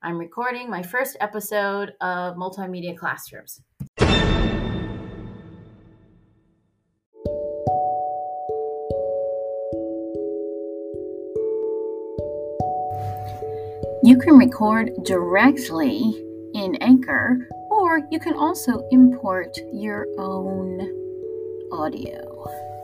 I'm recording my first episode of Multimedia Classrooms. You can record directly in Anchor, or you can also import your own audio.